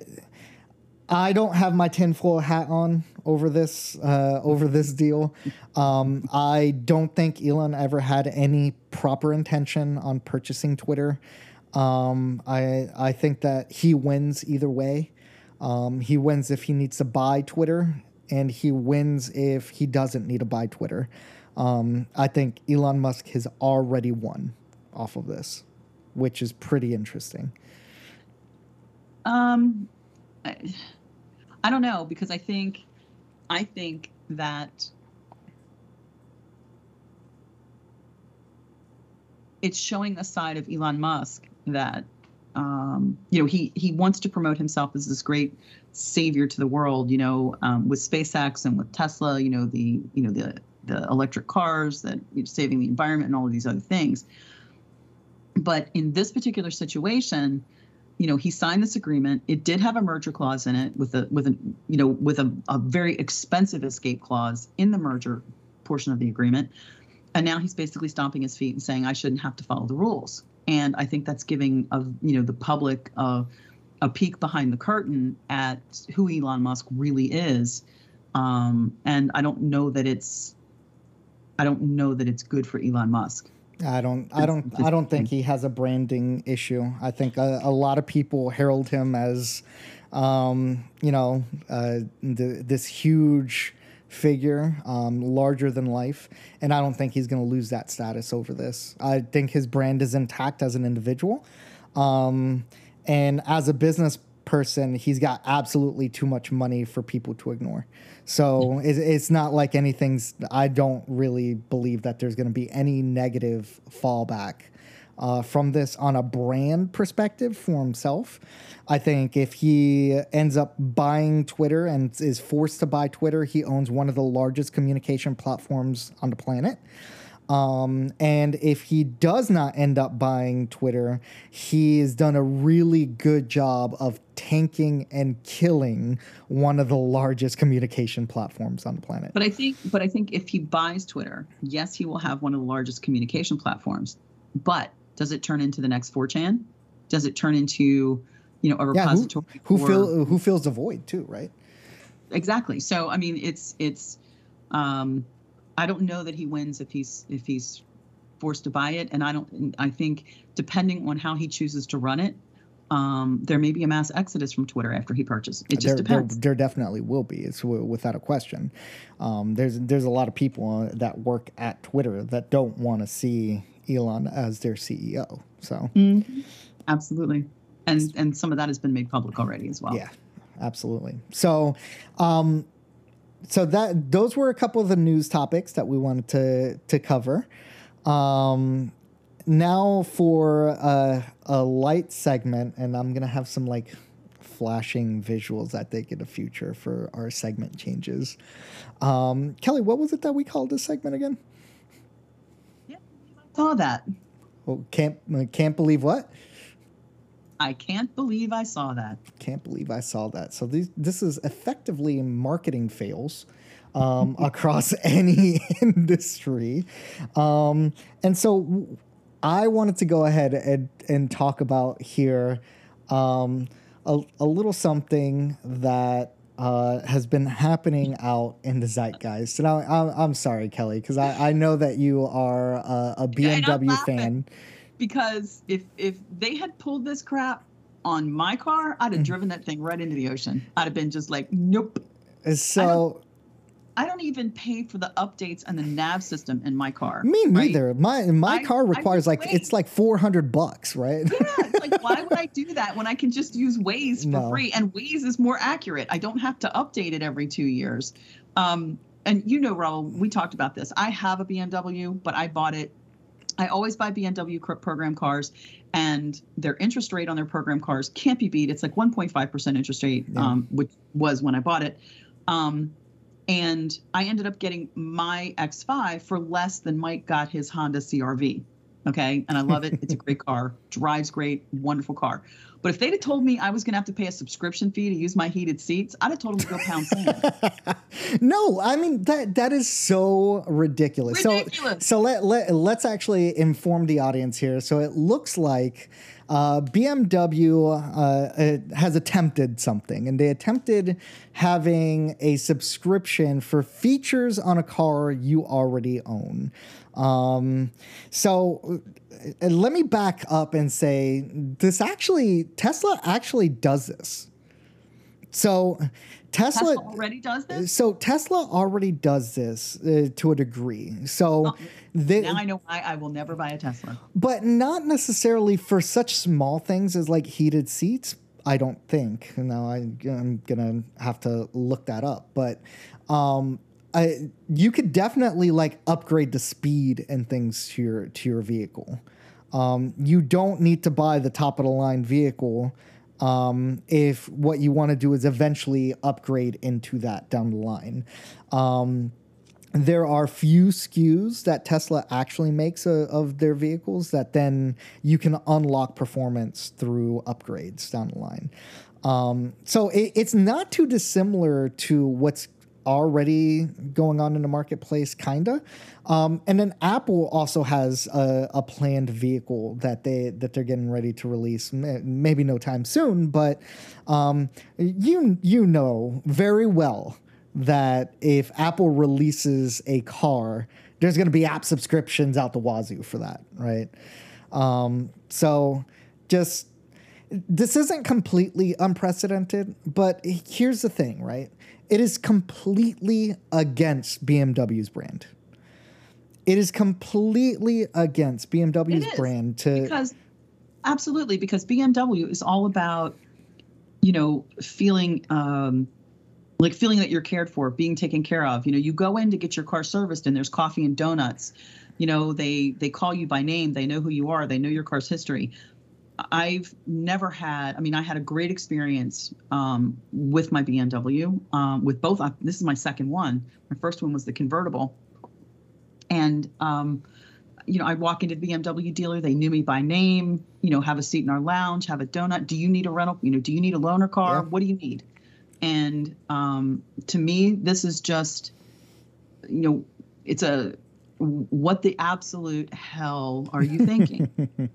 I don't have my tinfoil hat on over this uh, over this deal. Um, I don't think Elon ever had any proper intention on purchasing Twitter. Um, I I think that he wins either way. Um, he wins if he needs to buy Twitter, and he wins if he doesn't need to buy Twitter. Um, I think Elon Musk has already won off of this, which is pretty interesting. Um, I, I don't know because I think, I think that it's showing a side of Elon Musk that, um, you know, he he wants to promote himself as this great savior to the world. You know, um, with SpaceX and with Tesla. You know, the you know the the electric cars that you know, saving the environment and all of these other things. But in this particular situation, you know, he signed this agreement. It did have a merger clause in it with a with a you know with a, a very expensive escape clause in the merger portion of the agreement. And now he's basically stomping his feet and saying I shouldn't have to follow the rules. And I think that's giving of you know the public a, a peek behind the curtain at who Elon Musk really is. Um, and I don't know that it's I don't know that it's good for Elon Musk. I don't, I don't, I don't think he has a branding issue. I think a, a lot of people herald him as, um, you know, uh, the, this huge figure, um, larger than life, and I don't think he's going to lose that status over this. I think his brand is intact as an individual, um, and as a business person, he's got absolutely too much money for people to ignore. So it's, it's not like anything's. I don't really believe that there's going to be any negative fallback uh, from this on a brand perspective for himself. I think if he ends up buying Twitter and is forced to buy Twitter, he owns one of the largest communication platforms on the planet. Um, and if he does not end up buying Twitter, he's done a really good job of tanking and killing one of the largest communication platforms on the planet. But I think, but I think if he buys Twitter, yes, he will have one of the largest communication platforms. But does it turn into the next 4chan? Does it turn into, you know, a repository? Yeah, who, who, fill, who fills the void too, right? Exactly. So I mean, it's it's. Um, I don't know that he wins if he's if he's forced to buy it, and I don't. I think depending on how he chooses to run it, um, there may be a mass exodus from Twitter after he purchases. It just there, depends. There, there, definitely will be. It's without a question. Um, there's there's a lot of people that work at Twitter that don't want to see Elon as their CEO. So mm-hmm. absolutely, and and some of that has been made public already as well. Yeah, absolutely. So. Um, so that those were a couple of the news topics that we wanted to to cover. Um, now for a, a light segment, and I'm gonna have some like flashing visuals I think in the future for our segment changes. Um, Kelly, what was it that we called this segment again? Saw that. Well, can't can't believe what? I can't believe I saw that. Can't believe I saw that. So these, this is effectively marketing fails um, across any industry. Um, and so I wanted to go ahead and, and talk about here um, a, a little something that uh, has been happening out in the zeitgeist. And I, I'm, I'm sorry, Kelly, because I, I know that you are a, a BMW fan because if if they had pulled this crap on my car, I'd have mm. driven that thing right into the ocean. I'd have been just like, nope. So I don't, I don't even pay for the updates and the nav system in my car. Me neither. Right? My my I, car requires like it's like four hundred bucks, right? Yeah. like why would I do that when I can just use Waze for no. free? And Waze is more accurate. I don't have to update it every two years. Um, and you know, Raul, we talked about this. I have a BMW, but I bought it I always buy BMW program cars, and their interest rate on their program cars can't be beat. It's like 1.5% interest rate, yeah. um, which was when I bought it. Um, and I ended up getting my X5 for less than Mike got his Honda CRV. Okay. And I love it. it's a great car, drives great, wonderful car. But if they'd have told me I was going to have to pay a subscription fee to use my heated seats, I'd have told them to go pound sand. no, I mean that that is so ridiculous. ridiculous. So so let, let let's actually inform the audience here. So it looks like uh, BMW uh, has attempted something, and they attempted having a subscription for features on a car you already own. Um, so uh, let me back up and say this actually, Tesla actually does this. so Tesla, Tesla already does this. so Tesla already does this uh, to a degree. So Oh, they, Now I know why I will never buy a Tesla. but not necessarily for such small things as like heated seats. I don't think. Now I, I'm gonna have to look that up, but um, I, you could definitely like upgrade the speed and things to your to your vehicle. Um, you don't need to buy the top of the line vehicle um, if what you want to do is eventually upgrade into that down the line. Um, there are few SKUs that Tesla actually makes uh, of their vehicles that then you can unlock performance through upgrades down the line. Um, so it, it's not too dissimilar to what's already going on in the marketplace, kinda. Um, and then Apple also has a, a planned vehicle that they that they're getting ready to release. Maybe no time soon, but um, you you know very well that if Apple releases a car, there's going to be app subscriptions out the wazoo for that, right? Um, so just this isn't completely unprecedented, but here's the thing, right? It is completely against BMW's brand. It is completely against BMW's is, brand to because absolutely because BMW is all about you know feeling um like feeling that you're cared for, being taken care of. You know, you go in to get your car serviced and there's coffee and donuts. You know, they they call you by name, they know who you are, they know your car's history. I've never had. I mean, I had a great experience um, with my BMW. Um, with both. Uh, this is my second one. My first one was the convertible, and um, you know, I walk into the BMW dealer. They knew me by name. You know, have a seat in our lounge, have a donut. Do you need a rental? You know, do you need a loaner car? Yeah. What do you need? And um, to me, this is just, you know, it's a what the absolute hell are you thinking?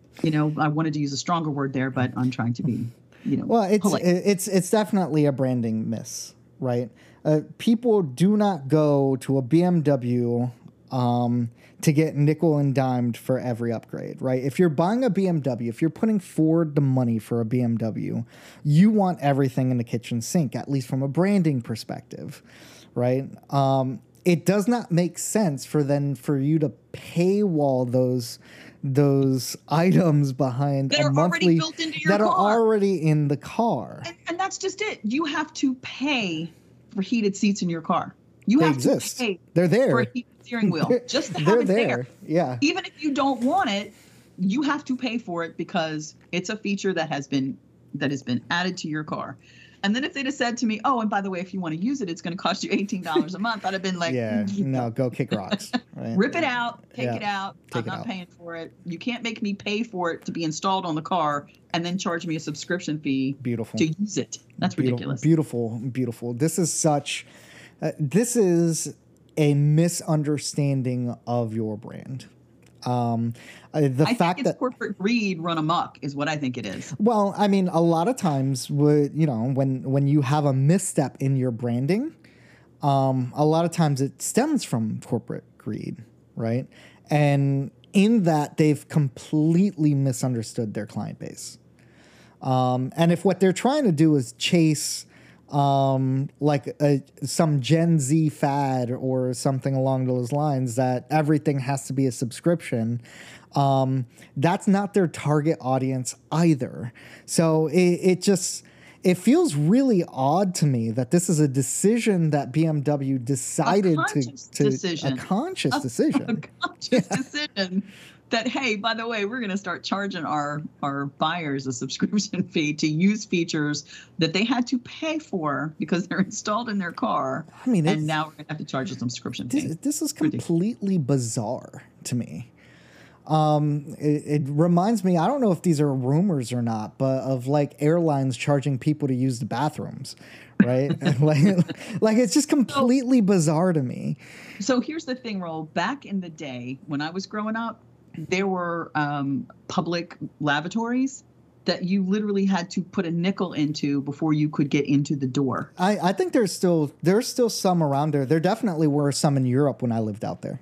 you know, I wanted to use a stronger word there, but I'm trying to be, you know, Well, it's polite. it's it's definitely a branding miss, right? Uh, people do not go to a BMW um, to get nickel and dimed for every upgrade, right? If you're buying a BMW, if you're putting forward the money for a BMW, you want everything in the kitchen sink, at least from a branding perspective, right? Um, it does not make sense for then for you to paywall those those items behind That a are already monthly built into your that are already in the car. and, and that's just it. You have to pay for heated seats in your car. You They have exist. to pay They're there. for a heated steering wheel just to have They're it there. there. Yeah. Even if you don't want it, you have to pay for it because it's a feature that has been that has been added to your car. And then if they'd have said to me, "Oh, and by the way, if you want to use it, it's going to cost you eighteen dollars a month," I'd have been like, yeah. No, go kick rocks. Right? Rip it out, take Yeah, it out. take I'm it not out. paying for it. You can't make me pay for it to be installed on the car and then charge me a subscription fee Beautiful. to use it. That's Beautiful, ridiculous. Beautiful, beautiful. This is such. Uh, this is a misunderstanding of your brand. Um, uh, the I fact that corporate greed run amok is what I think it is. Well, I mean, a lot of times, would you know, when when you have a misstep in your branding, um, a lot of times it stems from corporate greed, right? And in that, they've completely misunderstood their client base. Um, and if what they're trying to do is chase um, like a, some Gen Z fad or something along those lines, that everything has to be a subscription, um, that's not their target audience either. So it, it just it feels really odd to me that this is a decision that BMW decided to, to decision. a conscious decision. A decision. conscious decision that hey, by the way, we're going to start charging our our buyers a subscription fee to use features that they had to pay for because they're installed in their car, I mean, and now we're going to have to charge a subscription fee. this, this is Ridiculous. completely bizarre to me. Um, it, it reminds me, I don't know if these are rumors or not, but of like airlines charging people to use the bathrooms, right? like, like it's just completely bizarre to me. So here's the thing, Raul. Back in the day when I was growing up, there were um, public lavatories that you literally had to put a nickel into before you could get into the door. I, I think there's still there's still some around there. There definitely were some in Europe when I lived out there.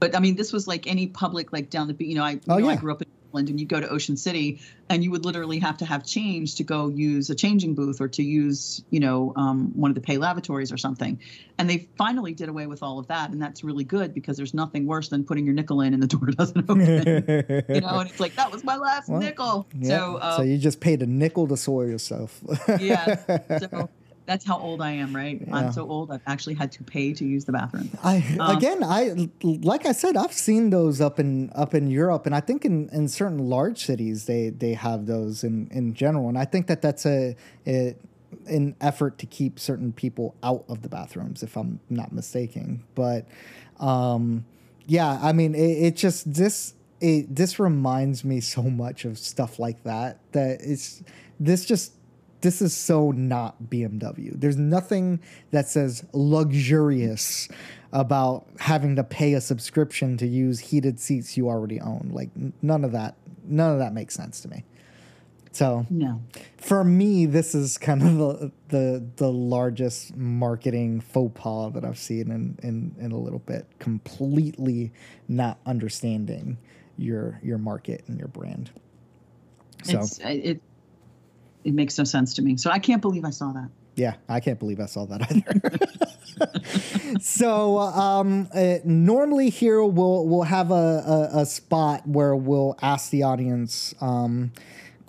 But I mean, this was like any public, like down the, you know, I, you Oh, know, I yeah. grew up in And you go to Ocean City and you would literally have to have change to go use a changing booth or to use, you know, um, one of the pay lavatories or something. And they finally did away with all of that. And that's really good because there's nothing worse than putting your nickel in and the door doesn't open. you know, and it's like, that was my last well, nickel. Yeah. So, um, so you just paid a nickel to soil yourself. yeah. So, that's how old I am, right? Yeah. I'm so old. I've actually had to pay to use the bathroom. I um, again, I like I said, I've seen those up in up in Europe, and I think in, in certain large cities they they have those in in general, and I think that that's a, a an effort to keep certain people out of the bathrooms, if I'm not mistaken. But um, yeah, I mean, it, it just this it this reminds me so much of stuff like that that it's this just this is so not BMW. There's nothing that says luxurious about having to pay a subscription to use heated seats you already own. Like none of that none of that makes sense to me. So no. for me, this is kind of the, the the largest marketing faux pas that I've seen in, in, in a little bit. Completely not understanding your your market and your brand. So it's, it it makes no sense to me. So I can't believe I saw that. Yeah, I can't believe I saw that either. so um, uh, normally here we'll we'll have a, a, a, spot where we'll ask the audience um,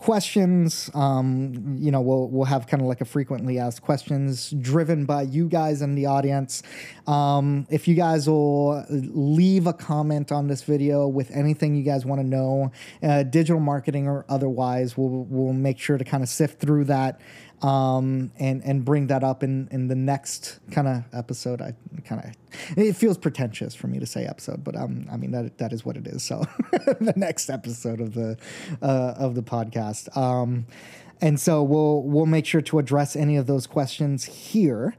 questions. Um, you know, we'll we'll have kind of like a frequently asked questions driven by you guys in the audience. Um, if you guys will leave a comment on this video with anything you guys want to know, uh, digital marketing or otherwise, we'll we'll make sure to kind of sift through that um, and and bring that up in in the next kind of episode. I kind of it feels pretentious for me to say episode, but um, I mean that that is what it is. So the next episode of the uh, of the podcast. Um, and so we'll we'll make sure to address any of those questions here.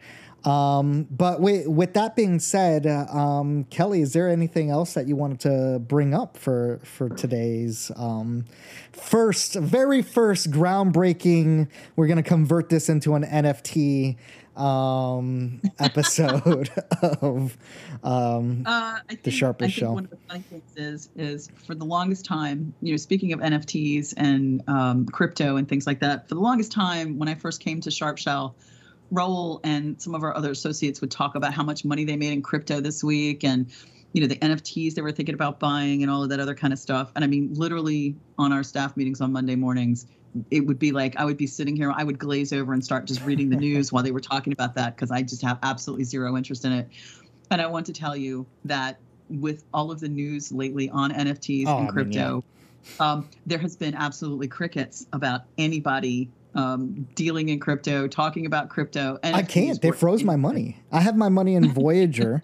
Um, but with, with that being said, uh, um, Kelly, is there anything else that you wanted to bring up for for today's um, first, very first groundbreaking? We're going to convert this into an NFT um, episode of um, uh, think, the sharpest Shell. One of the funny things is is for the longest time, you know, speaking of NFTs and um, crypto and things like that, for the longest time when I first came to Sharp Shell Raul and some of our other associates would talk about how much money they made in crypto this week and you know the NFTs they were thinking about buying and all of that other kind of stuff. And I mean, literally on our staff meetings on Monday mornings, it would be like I would be sitting here, I would glaze over and start just reading the news while they were talking about that because I just have absolutely zero interest in it. And I want to tell you that with all of the news lately on NFTs oh, and crypto, I mean, yeah. um, there has been absolutely crickets about anybody um, dealing in crypto, talking about crypto. And I can't. They froze my money. I have my money in Voyager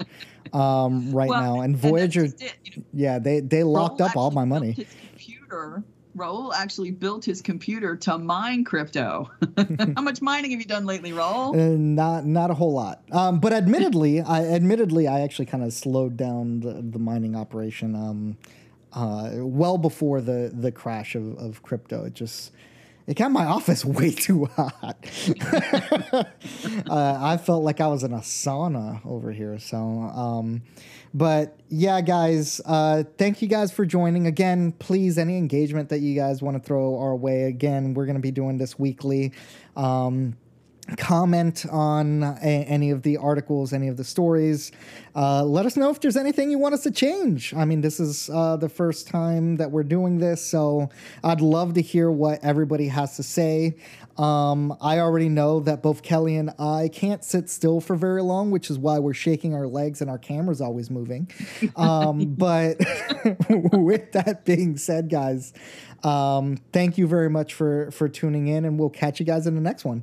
um, right well, now, and Voyager. And you know, yeah, they they locked Raul up all my money. His computer. Raul actually built his computer to mine crypto. How much mining have you done lately, Raul? Uh, not not a whole lot. Um, but admittedly, I admittedly I actually kind of slowed down the, the mining operation. Um, uh, well before the the crash of, of crypto. It just it got my office way too hot. uh, I felt like I was in a sauna over here. So, um, but yeah, guys, uh, thank you guys for joining. Again, please, any engagement that you guys want to throw our way, again, we're going to be doing this weekly. Um, comment on a, any of the articles, any of the stories. Uh, let us know if there's anything you want us to change. I mean, this is uh, the first time that we're doing this, so I'd love to hear what everybody has to say. Um, I already know that both Kelly and I can't sit still for very long, which is why we're shaking our legs and our camera's always moving. Um, but with that being said, guys, um, thank you very much for for tuning in, and we'll catch you guys in the next one.